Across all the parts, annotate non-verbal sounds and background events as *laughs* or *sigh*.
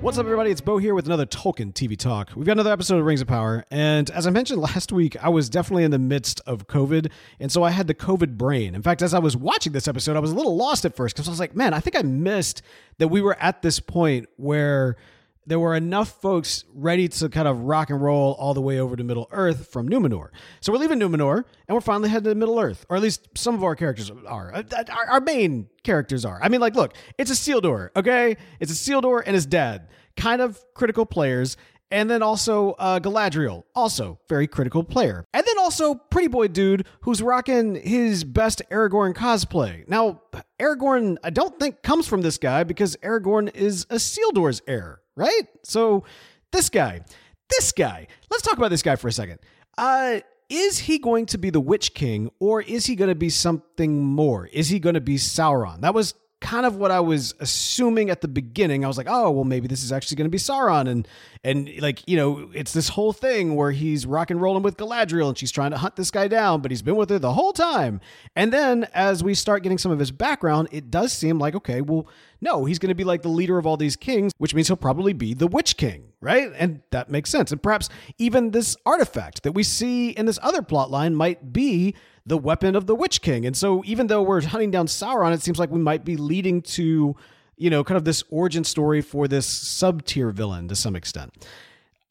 What's up, everybody? It's Bo here with another Tolkien TV Talk. We've got another episode of Rings of Power, and as I mentioned *laughs* last week, I was definitely in the midst of COVID, and so I had the COVID brain. In fact, as I was watching this episode, I was a little lost at first because I was like, man, I think I missed that we were at this point where there were enough folks ready to kind of rock and roll all the way over to Middle Earth from Numenor. So we're leaving Numenor, and we're finally headed to Middle Earth, or at least some of our characters are. Uh, our, main characters are. I mean, like, look, it's Isildur, okay? It's Isildur and his dad, kind of critical players. And then also uh, Galadriel, also very critical player. And then also Pretty Boy Dude, who's rocking his best Aragorn cosplay. Now, Aragorn, I don't think comes from this guy because Aragorn is Isildur's heir, right? So this guy, this guy, let's talk about this guy for a second. Uh, is he going to be the Witch King or is he going to be something more? Is he going to be Sauron? That was kind of what I was assuming at the beginning. I was like, oh, well, maybe this is actually going to be Sauron, and and like you know, it's this whole thing where he's rock and rolling with Galadriel, and she's trying to hunt this guy down, but he's been with her the whole time. And then as we start getting some of his background, it does seem like okay, well, no, he's going to be like the leader of all these kings, which means he'll probably be the Witch King, right? And that makes sense. And perhaps even this artifact that we see in this other plot line might be the weapon of the Witch King. And so even though we're hunting down Sauron, it seems like we might be leading to, you know, kind of this origin story for this sub tier villain to some extent.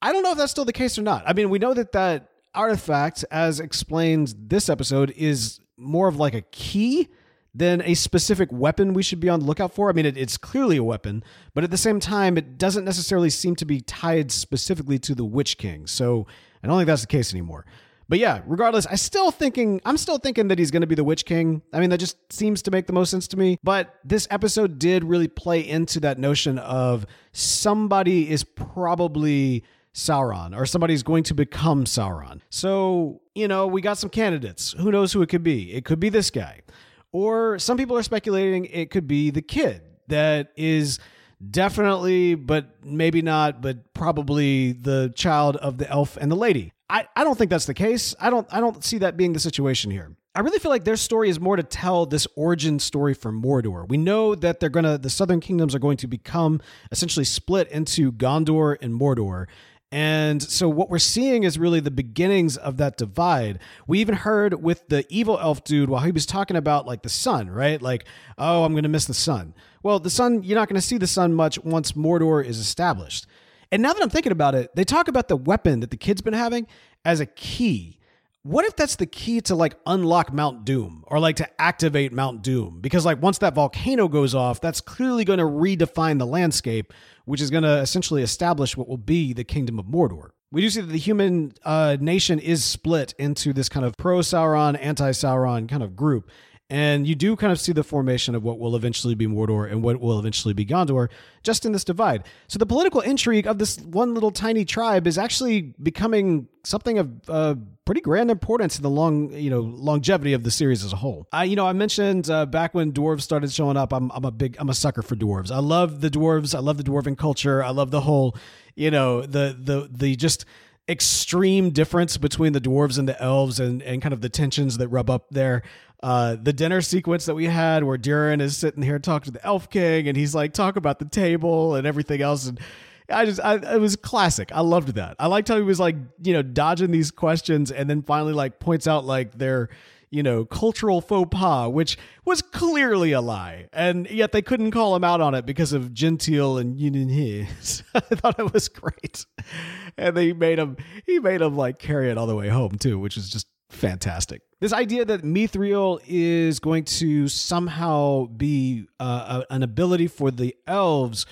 I don't know if that's still the case or not. I mean, we know that that artifact, as explained this episode, is more of like a key than a specific weapon we should be on the lookout for. I mean, it, it's clearly a weapon, but at the same time, it doesn't necessarily seem to be tied specifically to the Witch King. So I don't think that's the case anymore. But yeah, regardless, I still thinking I'm still thinking that he's going to be the Witch King. I mean, that just seems to make the most sense to me. But this episode did really play into that notion of somebody is probably Sauron or somebody's going to become Sauron. So, you know, we got some candidates. Who knows who it could be? It could be this guy. Or some people are speculating it could be the kid that is definitely, but maybe not, but probably the child of the elf and the lady. I, I don't think that's the case. I don't I don't see that being the situation here. I really feel like their story is more to tell this origin story for Mordor. We know that they're gonna the southern kingdoms are going to become essentially split into Gondor and Mordor. And so what we're seeing is really the beginnings of that divide. We even heard with the evil elf dude while he was talking about like the sun, right? Like, oh, I'm going to miss the sun. Well, the sun, you're not going to see the sun much once Mordor is established. And now that I'm thinking about it, they talk about the weapon that the kid's been having as a key. What if that's the key to like unlock Mount Doom or like to activate Mount Doom? Because like once that volcano goes off, that's clearly going to redefine the landscape, which is going to essentially establish what will be the kingdom of Mordor. We do see that the human uh, nation is split into this kind of pro Sauron, anti Sauron kind of group. And you do kind of see the formation of what will eventually be Mordor and what will eventually be Gondor just in this divide. So the political intrigue of this one little tiny tribe is actually becoming something of uh, pretty grand importance in the long, you know, longevity of the series as a whole. I, you know, I mentioned uh, back when dwarves started showing up, I'm, I'm a big, I'm a sucker for dwarves. I love the dwarves. I love the dwarven culture. I love the whole, you know, the, the, the just, extreme difference between the dwarves and the elves and, and kind of the tensions that rub up there uh, the dinner sequence that we had where Durin is sitting here talking to the Elf King and he's like talk about the table and everything else and I just I, it was classic. I loved that. I liked how he was like you know dodging these questions and then finally like points out like their you know cultural faux pas, which was clearly a lie, and yet they couldn't call him out on it because of genteel and union his. *laughs* I thought it was great, and they made him he made him like carry it all the way home too, which is just fantastic. This idea that Mithril is going to somehow be uh, an ability for the elves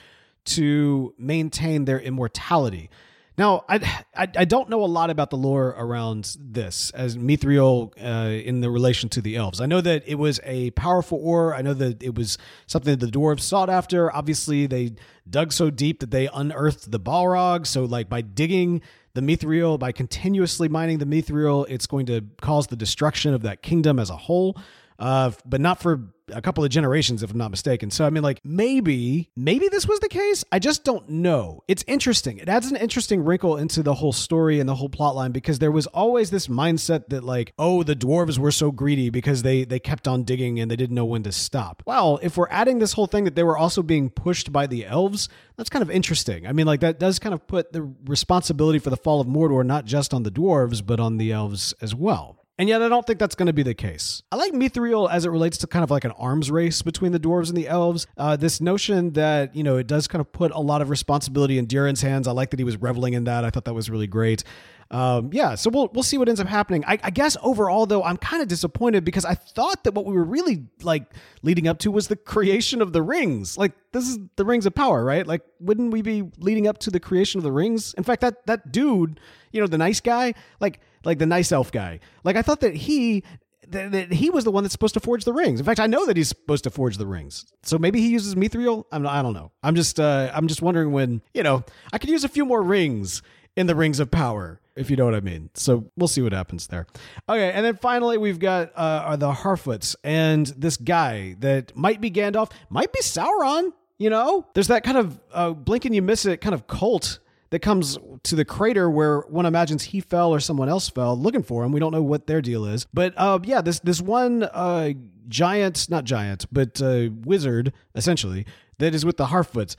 to maintain their immortality. Now, I, I, I don't know a lot about the lore around this as Mithril uh, in the relation to the elves. I know that it was a powerful ore. I know that it was something that the dwarves sought after. Obviously, they dug so deep that they unearthed the Balrog. So, like by digging the Mithril, by continuously mining the Mithril, it's going to cause the destruction of that kingdom as a whole uh, but not for a couple of generations, if I'm not mistaken. So, I mean, like, maybe, maybe this was the case. I just don't know. It's interesting. It adds an interesting wrinkle into the whole story and the whole plot line because there was always this mindset that, like, oh, the dwarves were so greedy because they they kept on digging and they didn't know when to stop. Well, if we're adding this whole thing that they were also being pushed by the elves, that's kind of interesting. I mean, like, that does kind of put the responsibility for the fall of Mordor not just on the dwarves, but on the elves as well. And yet, I don't think that's going to be the case. I like Mithril as it relates to kind of like an arms race between the dwarves and the elves. Uh, this notion that, you know, it does kind of put a lot of responsibility in Durin's hands. I like that he was reveling in that. I thought that was really great. Um, yeah, so we'll we'll see what ends up happening. I, I guess overall, though, I'm kind of disappointed because I thought that what we were really like leading up to was the creation of the rings. Like this is the rings of power, right? Like, wouldn't we be leading up to the creation of the rings? In fact, that that dude, you know, the nice guy, like like the nice elf guy. Like I thought that he that, he was the one that's supposed to forge the rings. In fact, I know that he's supposed to forge the rings. So maybe he uses mithril. I'm I don't know. I'm just uh, I'm just wondering when you know I could use a few more rings in the rings of power if you know what I mean. So we'll see what happens there. Okay, and then finally we've got uh, the Harfoots and this guy that might be Gandalf, might be Sauron. You know, there's that kind of uh, blink and you miss it kind of cult that comes to the crater where one imagines he fell or someone else fell looking for him. We don't know what their deal is. But uh, yeah, this this one uh, giant, not giant, but uh, wizard, essentially, that is with the Harfoots.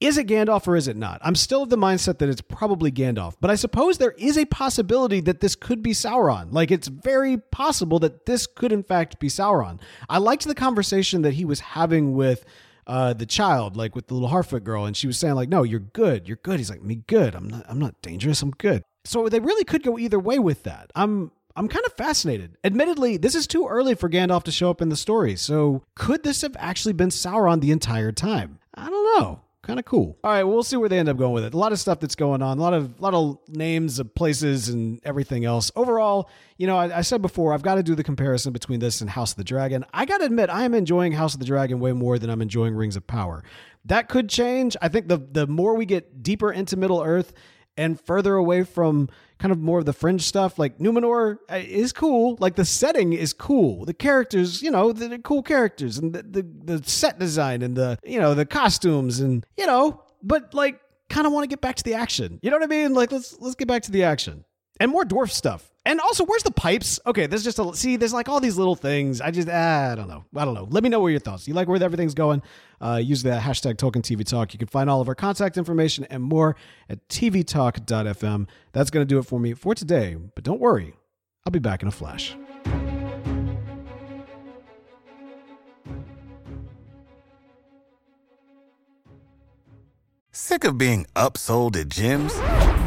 Is it Gandalf or is it not? I'm still of the mindset that it's probably Gandalf, but I suppose there is a possibility that this could be Sauron. Like, it's very possible that this could, in fact, be Sauron. I liked the conversation that he was having with uh, the child, like with the little Harfoot girl, and she was saying like, "No, you're good. You're good." He's like, "Me good. I'm not. I'm not dangerous. I'm good." So they really could go either way with that. I'm I'm kind of fascinated. Admittedly, this is too early for Gandalf to show up in the story. So could this have actually been Sauron the entire time? I don't know kind of cool. All right, we'll see where they end up going with it. A lot of stuff that's going on, a lot of lot of names of places and everything else. Overall, you know, I, I said before, I've got to do the comparison between this and House of the Dragon. I got to admit, I am enjoying House of the Dragon way more than I'm enjoying Rings of Power. That could change. I think the the more we get deeper into Middle Earth and further away from kind of more of the fringe stuff. Like Numenor uh, is cool. Like the setting is cool. The characters, you know, they're cool characters and the, the, the set design and the, you know, the costumes and, you know, but like kind of want to get back to the action. You know what I mean? Like let's let's get back to the action and more dwarf stuff. And also, where's the pipes? Okay, there's just a see. There's like all these little things. I just ah, I don't know. I don't know. Let me know what your thoughts. You like where everything's going? Uh, use the hashtag Tolkien TV Talk. You can find all of our contact information and more at tvtalk.fm. That's gonna do it for me for today. But don't worry, I'll be back in a flash. Sick of being upsold at gyms?